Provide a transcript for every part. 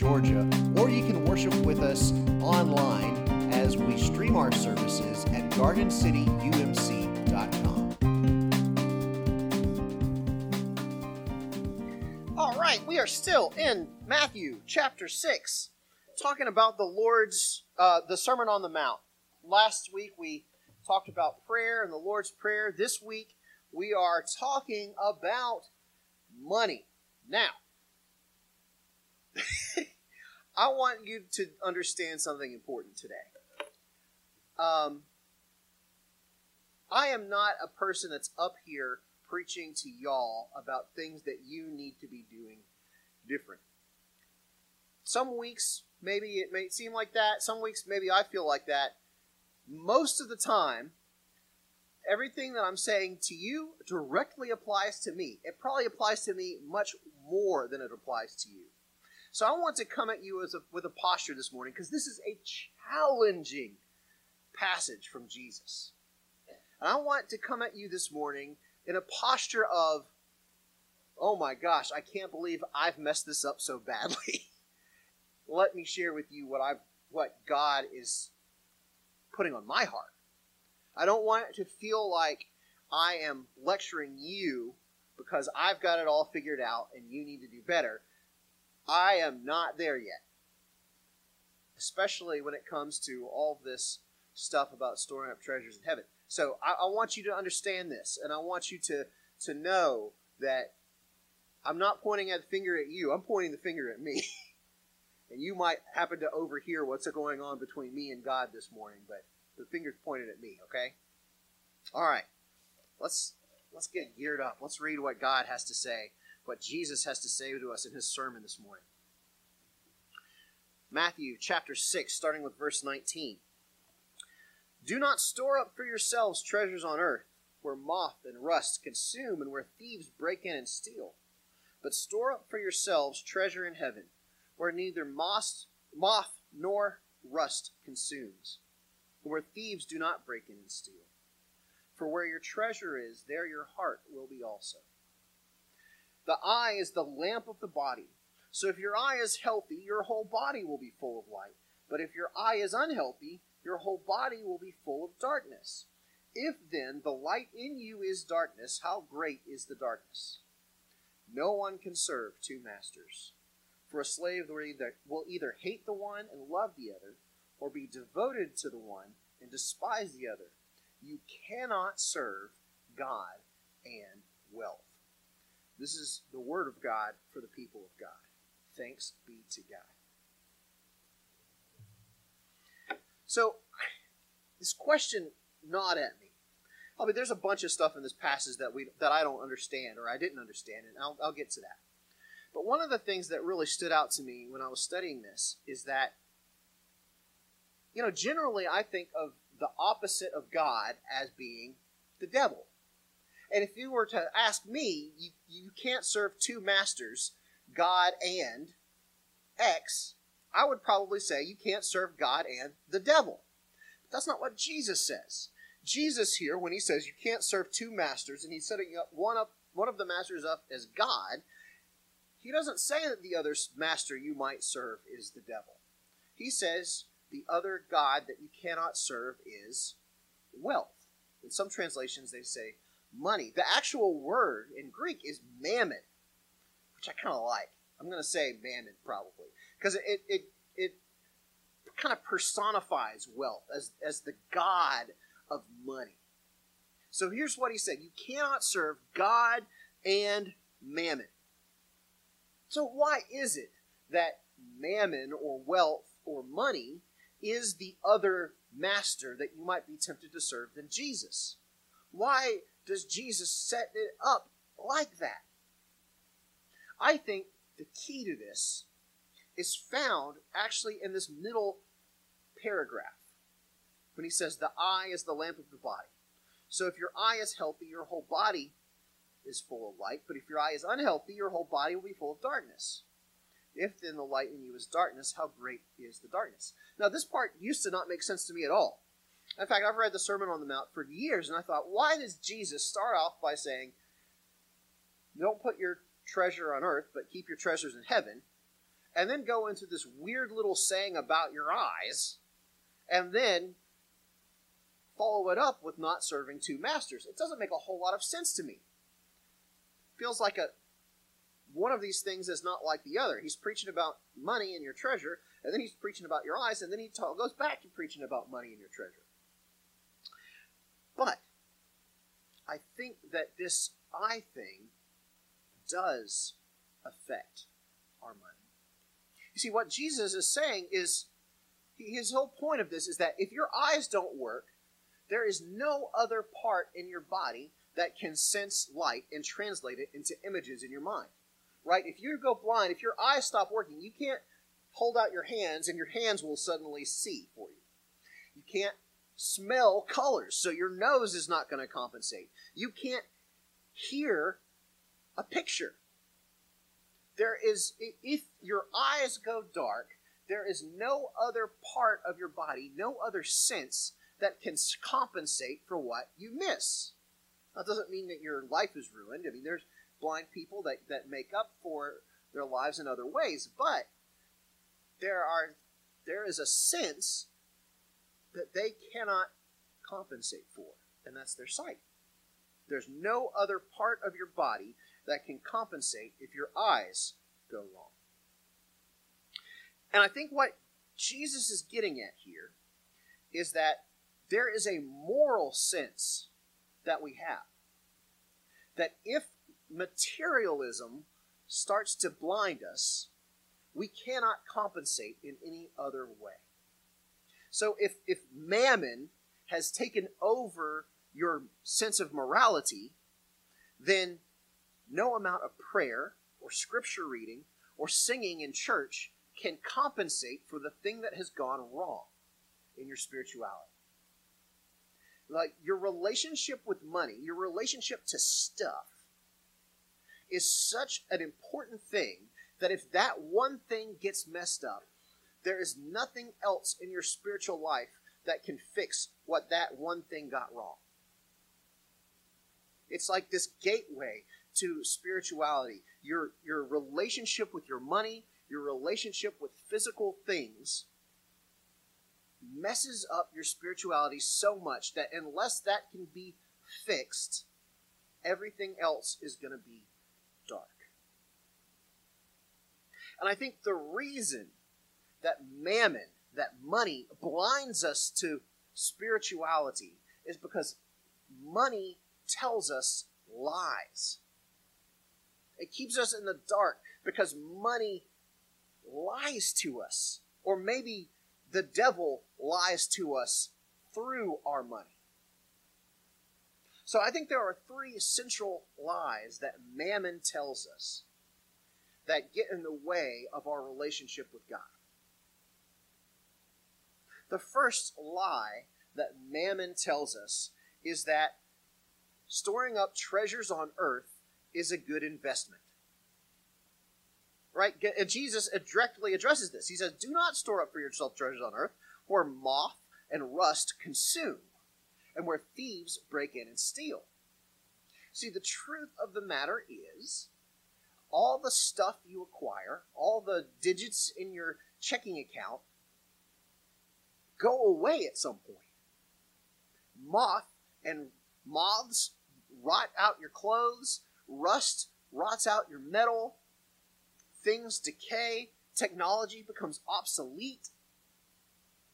Georgia, or you can worship with us online as we stream our services at gardencityumc.com. All right, we are still in Matthew chapter 6, talking about the Lord's, uh, the Sermon on the Mount. Last week we talked about prayer and the Lord's Prayer. This week we are talking about money. Now, I want you to understand something important today. Um, I am not a person that's up here preaching to y'all about things that you need to be doing different. Some weeks, maybe it may seem like that. Some weeks, maybe I feel like that. Most of the time, everything that I'm saying to you directly applies to me. It probably applies to me much more than it applies to you. So I want to come at you as a, with a posture this morning because this is a challenging passage from Jesus. And I want to come at you this morning in a posture of, oh my gosh, I can't believe I've messed this up so badly. Let me share with you what I've what God is putting on my heart. I don't want it to feel like I am lecturing you because I've got it all figured out and you need to do better. I am not there yet. Especially when it comes to all this stuff about storing up treasures in heaven. So I, I, want you to understand this, and I want you to, to know that I'm not pointing a finger at you, I'm pointing the finger at me. and you might happen to overhear what's going on between me and God this morning, but the finger's pointed at me, okay? All right. Let's let's get geared up. Let's read what God has to say, what Jesus has to say to us in his sermon this morning. Matthew chapter 6, starting with verse 19. Do not store up for yourselves treasures on earth, where moth and rust consume and where thieves break in and steal. But store up for yourselves treasure in heaven, where neither moth, moth nor rust consumes, and where thieves do not break in and steal. For where your treasure is, there your heart will be also. The eye is the lamp of the body. So if your eye is healthy, your whole body will be full of light. But if your eye is unhealthy, your whole body will be full of darkness. If then the light in you is darkness, how great is the darkness? No one can serve two masters. For a slave will either, hate the one and love the other, or be devoted to the one and despise the other. You cannot serve God and wealth. This is the word of God for the people of God. Thanks be to God. So, this question gnawed at me. I mean, there's a bunch of stuff in this passage that we that I don't understand or I didn't understand, and I'll, I'll get to that. But one of the things that really stood out to me when I was studying this is that, you know, generally I think of the opposite of God as being the devil. And if you were to ask me, you, you can't serve two masters, God and X, I would probably say you can't serve God and the devil. But that's not what Jesus says. Jesus here, when he says you can't serve two masters, and he's setting up one up one of the masters up as God, he doesn't say that the other master you might serve is the devil. He says the other God that you cannot serve is wealth. In some translations, they say money. The actual word in Greek is mammon, which I kind of like. I'm going to say mammon probably because it, it, it kind of personifies wealth as, as the God of money. So here's what he said You cannot serve God and mammon. So, why is it that mammon or wealth or money is the other master that you might be tempted to serve than Jesus? Why does Jesus set it up like that? I think the key to this is found actually in this middle paragraph when he says, The eye is the lamp of the body. So if your eye is healthy, your whole body is full of light. But if your eye is unhealthy, your whole body will be full of darkness. If then the light in you is darkness, how great is the darkness? Now, this part used to not make sense to me at all. In fact, I've read the Sermon on the Mount for years, and I thought, why does Jesus start off by saying, don't put your treasure on earth, but keep your treasures in heaven, and then go into this weird little saying about your eyes, and then follow it up with not serving two masters? It doesn't make a whole lot of sense to me. feels like a one of these things is not like the other. He's preaching about money and your treasure, and then he's preaching about your eyes, and then he ta- goes back to preaching about money and your treasure. But I think that this eye thing does affect our money. You see, what Jesus is saying is his whole point of this is that if your eyes don't work, there is no other part in your body that can sense light and translate it into images in your mind right? If you go blind, if your eyes stop working, you can't hold out your hands and your hands will suddenly see for you. You can't smell colors, so your nose is not going to compensate. You can't hear a picture. There is, if your eyes go dark, there is no other part of your body, no other sense that can compensate for what you miss. That doesn't mean that your life is ruined. I mean, there's blind people that, that make up for their lives in other ways. But there are there is a sense that they cannot compensate for, and that's their sight. There's no other part of your body that can compensate if your eyes go wrong. And I think what Jesus is getting at here is that there is a moral sense that we have. That if materialism starts to blind us, we cannot compensate in any other way. So if, if mammon has taken over your sense of morality, then no amount of prayer or scripture reading or singing in church can compensate for the thing that has gone wrong in your spirituality. Like your relationship with money, your relationship to stuff, is such an important thing that if that one thing gets messed up, there is nothing else in your spiritual life that can fix what that one thing got wrong. It's like this gateway to spirituality. Your, your relationship with your money, your relationship with physical things messes up your spirituality so much that unless that can be fixed, everything else is going to be dark. And I think the reason that mammon, that money, blinds us to spirituality is because money tells us lies. It keeps us in the dark because money lies to us. Or maybe the devil lies to us through our money. So I think there are three essential lies that mammon tells us that get in the way of our relationship with God. The first lie that mammon tells us is that storing up treasures on earth is a good investment. Right? And Jesus directly addresses this. He says, Do not store up for yourself treasures on earth, where moth and rust consume and where thieves break in and steal. See, the truth of the matter is all the stuff you acquire, all the digits in your checking account, go away at some point. Moth and moths rot out your clothes, rust rots out your metal, things decay, technology becomes obsolete,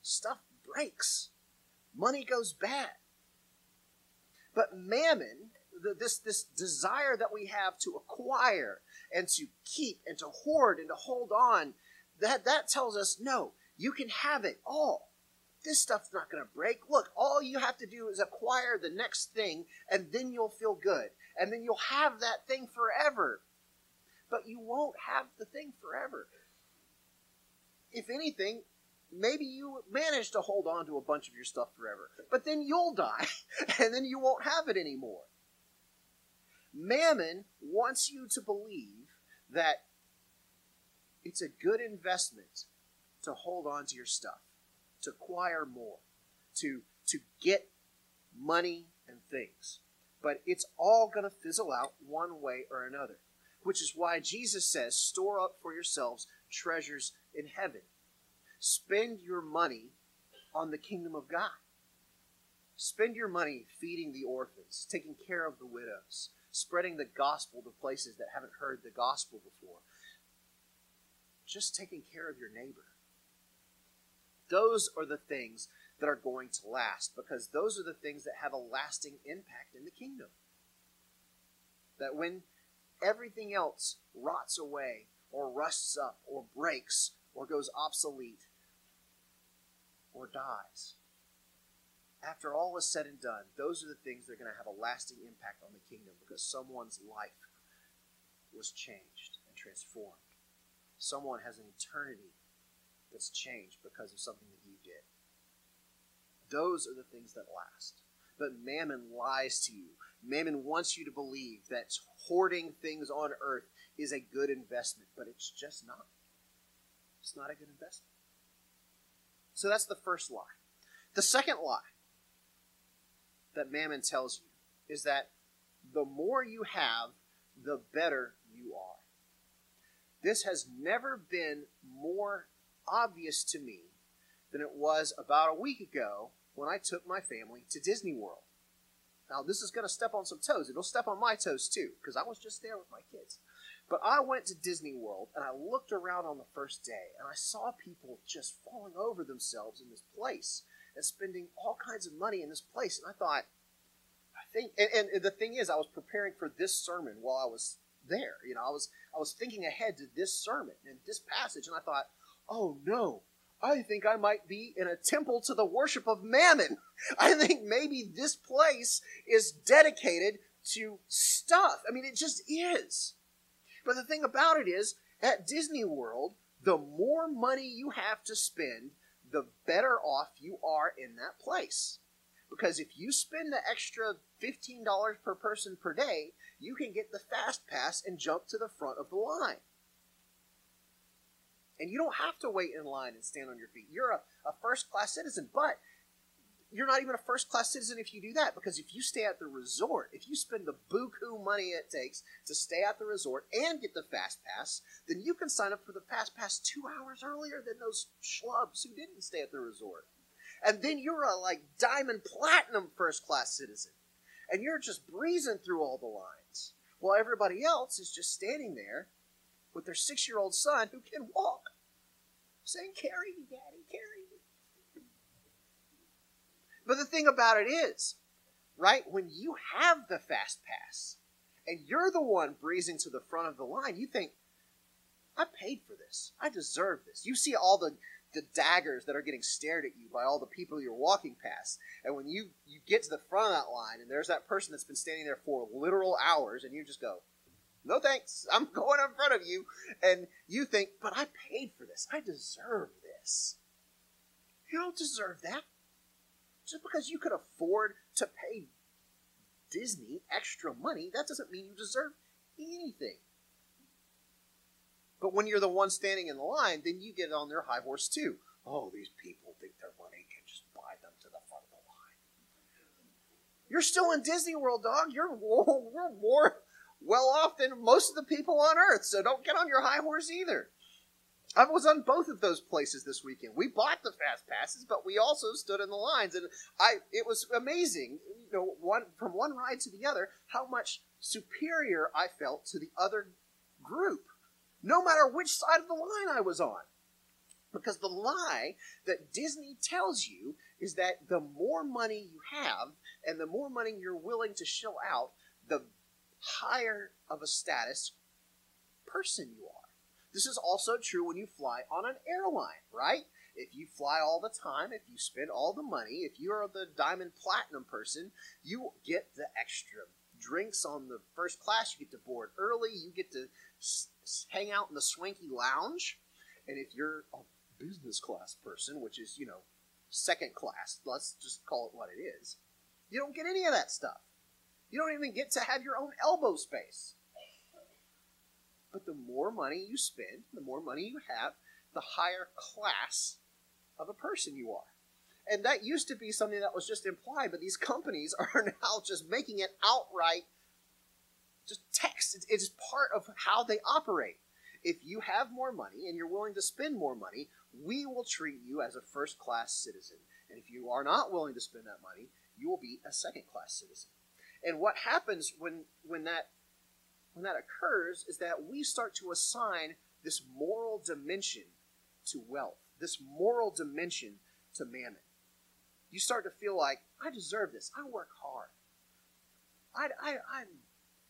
stuff breaks, money goes bad. But mammon, this, this desire that we have to acquire and to keep and to hoard and to hold on, that, that tells us no, you can have it all. This stuff's not going to break. Look, all you have to do is acquire the next thing, and then you'll feel good. And then you'll have that thing forever. But you won't have the thing forever. If anything, maybe you manage to hold on to a bunch of your stuff forever, but then you'll die, and then you won't have it anymore. Mammon wants you to believe that it's a good investment to hold on to your stuff, to acquire more, to to get money and things. But it's all going to fizzle out one way or another, which is why Jesus says, Store up for yourselves treasures in heaven. Spend your money on the kingdom of God. Spend your money feeding the orphans, taking care of the widows, spreading the gospel to places that haven't heard the gospel before, just taking care of your neighbor. Those are the things that are going to last because those are the things that have a lasting impact in the kingdom. That when everything else rots away or rusts up or breaks or goes obsolete or dies, after all is said and done, those are the things that are going to have a lasting impact on the kingdom because someone's life was changed and transformed. Someone has an eternity that's changed because of something that you did. Those are the things that last. But mammon lies to you. Mammon wants you to believe that hoarding things on earth is a good investment, but it's just not. It's not a good investment. So that's the first lie. The second lie that mammon tells you is that the more you have, the better you are. This has never been more obvious to me than it was about a week ago when I took my family to Disney World. Now, this is going to step on some toes. It'll step on my toes too, because I was just there with my kids. But I went to Disney World and I looked around on the first day and I saw people just falling over themselves in this place and spending all kinds of money in this place. And I thought, I think, and, and the thing is, I was preparing for this sermon while I was there. You know, I was I was thinking ahead to this sermon and this passage, and I thought, oh no, I think I might be in a temple to the worship of Mammon. I think maybe this place is dedicated to stuff. I mean, it just is. But the thing about it is, at Disney World, the more money you have to spend, the better off you are in that place. Because if you spend the extra $15 per person per day, you can get the fast pass and jump to the front of the line. And you don't have to wait in line and stand on your feet. You're a, a first class citizen, but you're not even a first class citizen if you do that because if you stay at the resort, if you spend the buku money it takes to stay at the resort and get the fast pass, then you can sign up for the fast pass two hours earlier than those schlubs who didn't stay at the resort. And then you're a like diamond platinum first class citizen. And you're just breezing through all the lines. While everybody else is just standing there with their six year old son who can walk, saying, Carry me, Daddy, carry me. But the thing about it is, right, when you have the fast pass and you're the one breezing to the front of the line, you think, I paid for this. I deserve this. You see all the, the daggers that are getting stared at you by all the people you're walking past. And when you, you get to the front of that line and there's that person that's been standing there for literal hours and you just go, no thanks. I'm going in front of you. And you think, but I paid for this. I deserve this. You don't deserve that. Just because you could afford to pay Disney extra money, that doesn't mean you deserve anything. But when you're the one standing in the line, then you get on their high horse too. Oh, these people think their money can just buy them to the front of the line. You're still in Disney World, dog. You're we're more well off than most of the people on earth. So don't get on your high horse either. I was on both of those places this weekend. We bought the fast passes, but we also stood in the lines, and I it was amazing. You know, one from one ride to the other, how much superior I felt to the other group, no matter which side of the line I was on. Because the lie that Disney tells you is that the more money you have and the more money you're willing to shell out, the higher of a status person you are. This is also true when you fly on an airline, right? If you fly all the time, if you spend all the money, if you are the diamond platinum person, you get the extra drinks on the first class. You get to board early. You get to hang out in the swanky lounge. And if you're a business class person, which is, you know, second class, let's just call it what it is, you don't get any of that stuff. You don't even get to have your own elbow space. But the more money you spend, the more money you have, the higher class of a person you are. And that used to be something that was just implied, but these companies are now just making it outright just text. It's part of how they operate. If you have more money and you're willing to spend more money, we will treat you as a first class citizen. And if you are not willing to spend that money, you will be a second class citizen. And what happens when, when that when that occurs is that we start to assign this moral dimension to wealth, this moral dimension to mammon. You start to feel like, I deserve this. I work hard. I, I, I'm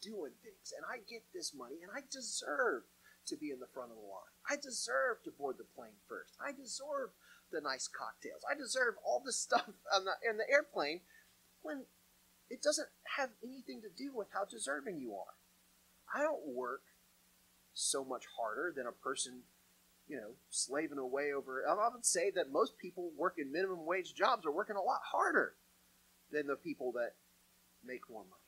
doing things, and I get this money, and I deserve to be in the front of the line. I deserve to board the plane first. I deserve the nice cocktails. I deserve all this stuff on the, in the airplane when it doesn't have anything to do with how deserving you are. I don't work so much harder than a person, you know, slaving away over. I would say that most people working minimum wage jobs are working a lot harder than the people that make more money.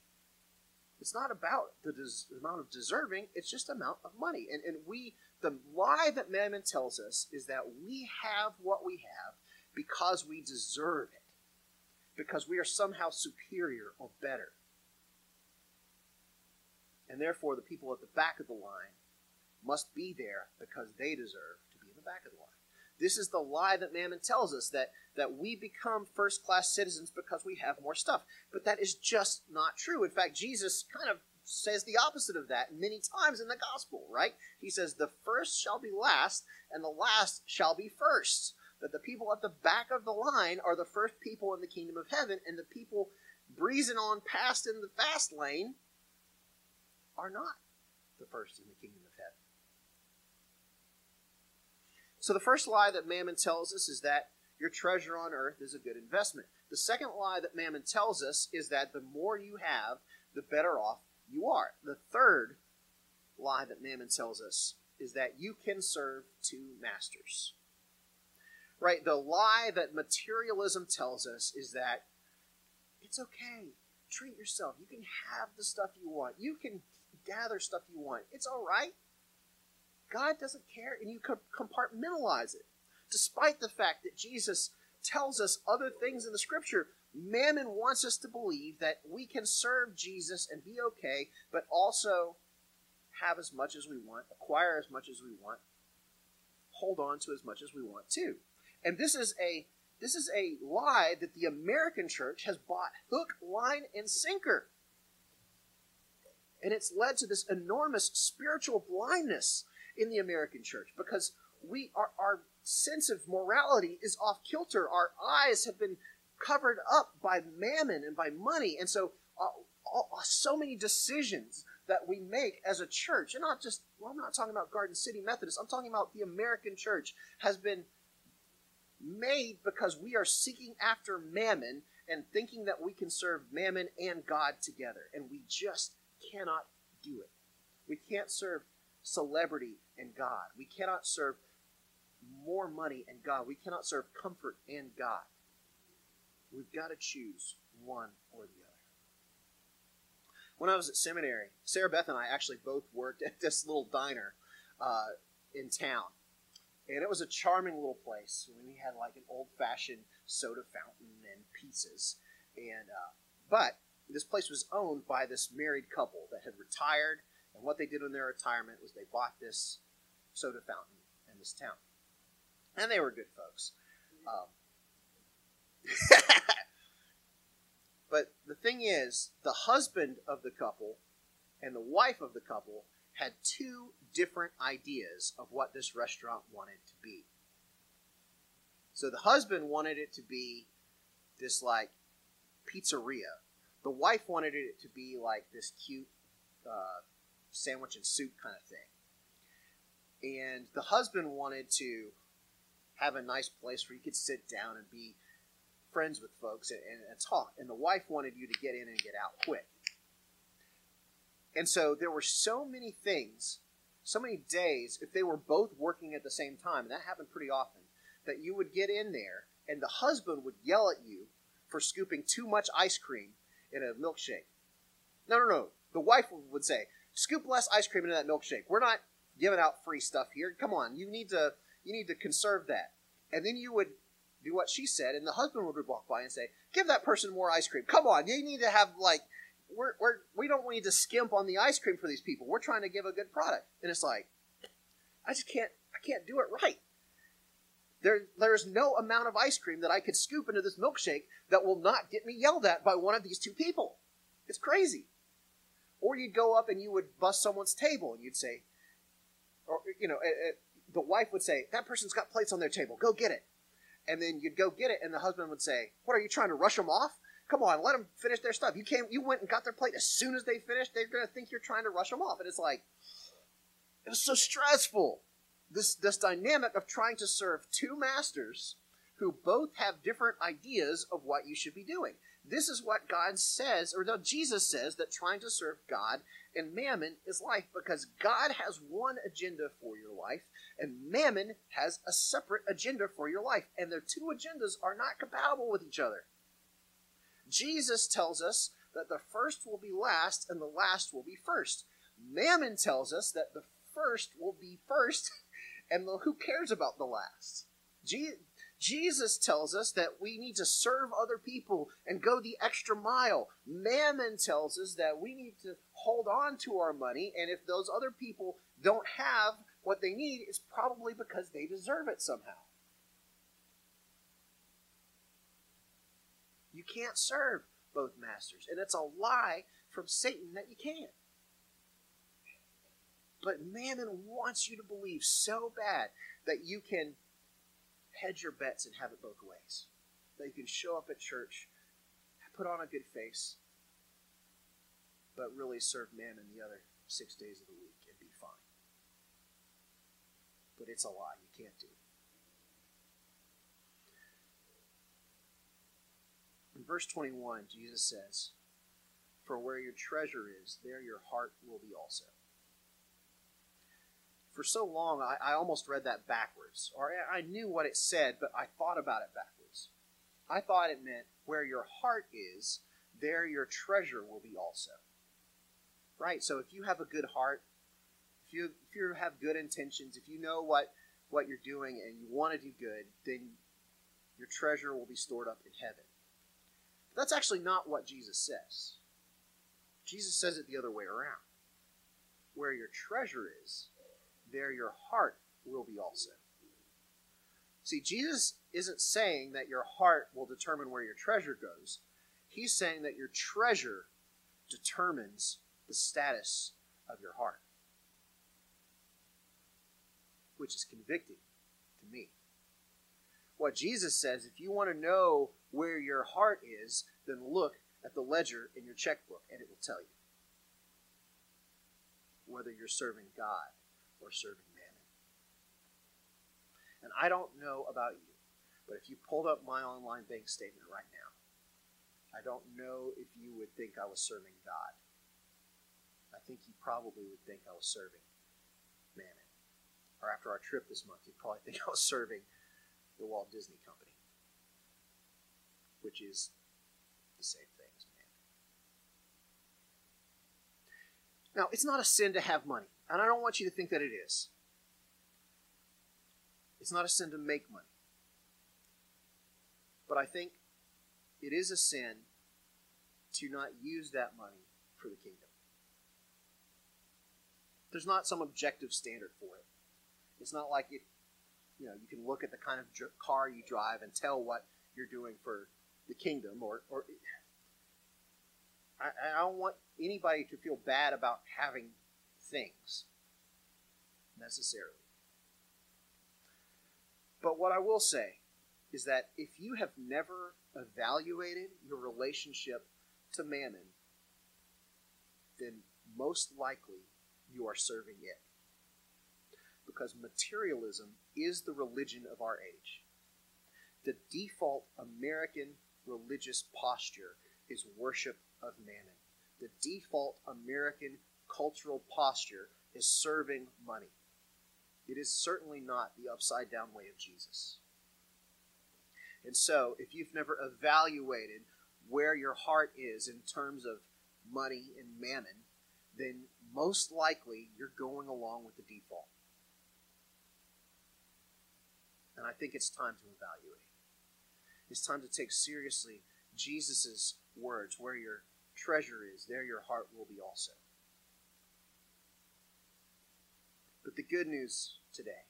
It's not about the des- amount of deserving, it's just amount of money. And, and we, the lie that Mammon tells us is that we have what we have because we deserve it, because we are somehow superior or better. And therefore, the people at the back of the line must be there because they deserve to be in the back of the line. This is the lie that Mammon tells us that, that we become first class citizens because we have more stuff. But that is just not true. In fact, Jesus kind of says the opposite of that many times in the gospel, right? He says, The first shall be last, and the last shall be first. That the people at the back of the line are the first people in the kingdom of heaven, and the people breezing on past in the fast lane are not the first in the kingdom of heaven. So the first lie that Mammon tells us is that your treasure on earth is a good investment. The second lie that Mammon tells us is that the more you have, the better off you are. The third lie that Mammon tells us is that you can serve two masters. Right? The lie that materialism tells us is that it's okay. Treat yourself. You can have the stuff you want. You can gather stuff you want. It's all right. God doesn't care, and you compartmentalize it. Despite the fact that Jesus tells us other things in the scripture, Mammon wants us to believe that we can serve Jesus and be okay, but also have as much as we want, acquire as much as we want, hold on to as much as we want too. And this is a this is a lie that the American church has bought hook, line, and sinker. And it's led to this enormous spiritual blindness in the American church because we our, our sense of morality is off kilter. Our eyes have been covered up by mammon and by money, and so uh, all, so many decisions that we make as a church, and not just well, I'm not talking about Garden City Methodist. I'm talking about the American church has been made because we are seeking after mammon and thinking that we can serve mammon and God together, and we just cannot do it. We can't serve celebrity and God. We cannot serve more money and God. We cannot serve comfort and God. We've got to choose one or the other. When I was at seminary, Sarah Beth and I actually both worked at this little diner uh, in town. And it was a charming little place. We had like an old fashioned soda fountain and pizzas. And, uh, but this place was owned by this married couple that had retired and what they did in their retirement was they bought this soda fountain in this town. And they were good folks. Um, but the thing is, the husband of the couple and the wife of the couple had two different ideas of what this restaurant wanted to be. So the husband wanted it to be this like pizzeria. The wife wanted it to be like this cute uh, sandwich and soup kind of thing. And the husband wanted to have a nice place where you could sit down and be friends with folks and, and, and talk. And the wife wanted you to get in and get out quick. And so there were so many things, so many days, if they were both working at the same time, and that happened pretty often, that you would get in there and the husband would yell at you for scooping too much ice cream in a milkshake. No, no, no. The wife would say, scoop less ice cream into that milkshake. We're not giving out free stuff here. Come on, you need to you need to conserve that. And then you would do what she said, and the husband would walk by and say, "Give that person more ice cream. Come on, you need to have like." We're, we're, we don't need to skimp on the ice cream for these people. We're trying to give a good product. And it's like, I just can't, I can't do it right. There, there's no amount of ice cream that I could scoop into this milkshake that will not get me yelled at by one of these two people. It's crazy. Or you'd go up and you would bust someone's table and you'd say, or, you know, it, it, the wife would say, that person's got plates on their table. Go get it. And then you'd go get it, and the husband would say, "What are you trying to rush them off? Come on, let them finish their stuff. You came, you went and got their plate as soon as they finished. They're going to think you're trying to rush them off." And it's like, it was so stressful. This this dynamic of trying to serve two masters who both have different ideas of what you should be doing. This is what God says, or no, Jesus says, that trying to serve God and mammon is life because God has one agenda for your life and mammon has a separate agenda for your life. And their two agendas are not compatible with each other. Jesus tells us that the first will be last and the last will be first. Mammon tells us that the first will be first and the, who cares about the last? Jesus tells us that we need to serve other people and go the extra mile. Mammon tells us that we need to hold on to our money, and if those other people don't have what they need, it's probably because they deserve it somehow. You can't serve both masters, and it's a lie from Satan that you can't. But Mammon wants you to believe so bad that you can hedge your bets and have it both ways. That you can show up at church, put on a good face, but really serve Mammon the other six days of the week and be fine. But it's a lie. You can't do it. Verse 21, Jesus says, For where your treasure is, there your heart will be also for so long, I, I almost read that backwards. Or I knew what it said, but I thought about it backwards. I thought it meant where your heart is, there your treasure will be also. Right? So if you have a good heart, if you if you have good intentions, if you know what what you're doing and you want to do good, then your treasure will be stored up in heaven. That's actually not what Jesus says. Jesus says it the other way around. Where your treasure is, there your heart will be also. See, Jesus isn't saying that your heart will determine where your treasure goes. He's saying that your treasure determines the status of your heart, which is convicting to me. What Jesus says, if you want to know where your heart is, then look at the ledger in your checkbook and it will tell you whether you're serving God or serving mammon. And I don't know about you, but if you pulled up my online bank statement right now, I don't know if you would think I was serving God. I think you probably would think I was serving mammon. Or after our trip this month, you'd probably think I was serving the Walt Disney Company, which is the same thing as mammon. Now, it's not a sin to have money. And I don't want you to think that it is. It's not a sin to make money. But I think it is a sin to not use that money for the kingdom. There's not some objective standard for it. It's not like if you know you can look at the kind of car you drive and tell what you're doing for the kingdom or or I, I don't want anybody to feel bad about having things necessarily. But what I will say is that if you have never evaluated your relationship to mammon, then most likely you are serving it. Because materialism is the religion of our age. The default American religious posture is worship of mammon. The default American cultural posture is serving money. It is certainly not the upside down way of Jesus. And so, if you've never evaluated where your heart is in terms of money and mammon, then most likely you're going along with the default. And I think it's time to evaluate. It's time to take seriously Jesus' words where your treasure is, there your heart will be also. But the good news today,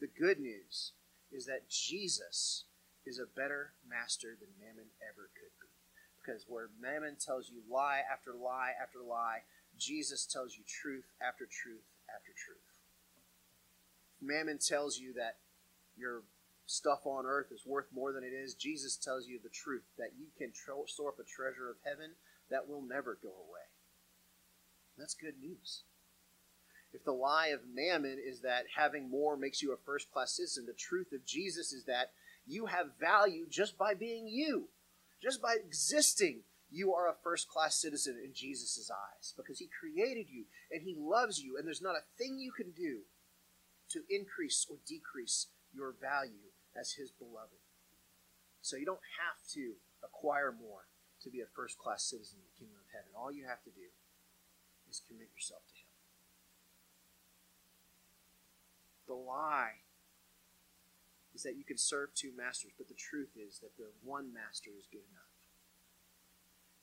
the good news is that Jesus is a better master than mammon ever could be. Because where mammon tells you lie after lie after lie, Jesus tells you truth after truth after truth. Mammon tells you that your stuff on earth is worth more than it is. Jesus tells you the truth that you can store up a treasure of heaven that will never go away. That's good news. If the lie of mammon is that having more makes you a first class citizen, the truth of Jesus is that you have value just by being you, just by existing. You are a first class citizen in Jesus' eyes because He created you and He loves you, and there's not a thing you can do to increase or decrease your value as His beloved. So you don't have to acquire more to be a first class citizen in the kingdom of heaven. All you have to do is commit yourself to Him. The lie is that you can serve two masters, but the truth is that the one master is good enough.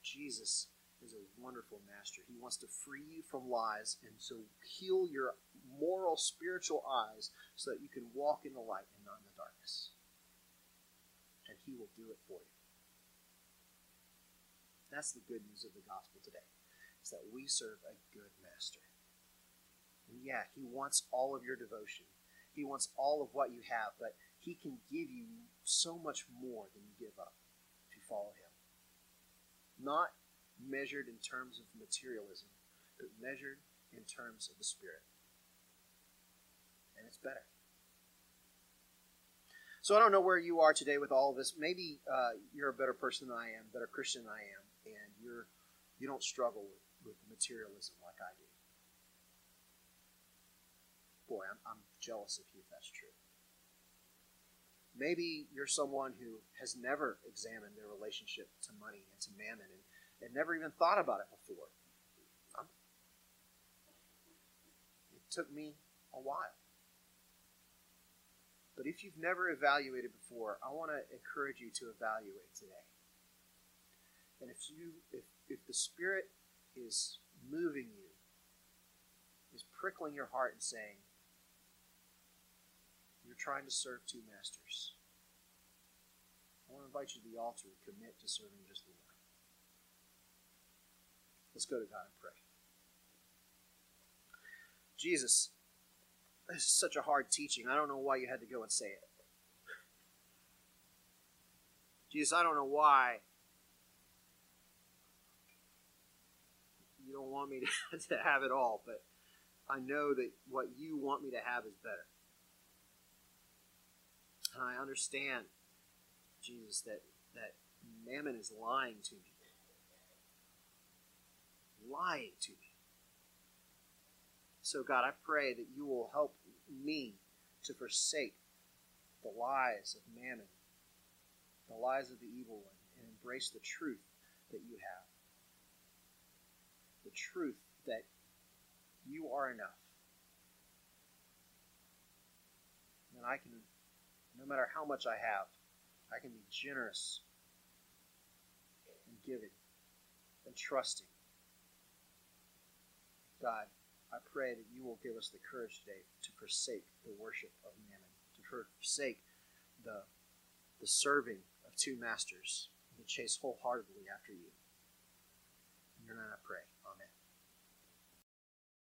Jesus is a wonderful master. He wants to free you from lies and so heal your moral, spiritual eyes so that you can walk in the light and not in the darkness. And He will do it for you. That's the good news of the gospel today, is that we serve a good master. And yeah, He wants all of your devotion. He wants all of what you have, but He can give you so much more than you give up if you follow Him. Not measured in terms of materialism, but measured in terms of the Spirit. And it's better. So I don't know where you are today with all of this. Maybe uh, you're a better person than I am, better Christian than I am, and you're you don't struggle with, with materialism like I do. Boy, I'm, I'm jealous of you if that's true. Maybe you're someone who has never examined their relationship to money and to mammon and had never even thought about it before. It took me a while. But if you've never evaluated before, I want to encourage you to evaluate today. And if you if if the Spirit is moving you, is prickling your heart and saying, You're trying to serve two masters. I want to invite you to the altar and commit to serving just the one. Let's go to God and pray. Jesus, this is such a hard teaching. I don't know why you had to go and say it. Jesus, I don't know why you don't want me to, to have it all, but I know that what you want me to have is better. And I understand, Jesus, that, that mammon is lying to me lying to me. So, God, I pray that you will help me to forsake the lies of mammon, the lies of the evil one, and embrace the truth that you have. The truth that you are enough. And I can, no matter how much I have, I can be generous and giving and trusting God, I pray that you will give us the courage today to forsake the worship of mammon, to forsake the, the serving of two masters, and to chase wholeheartedly after you. In your name I pray.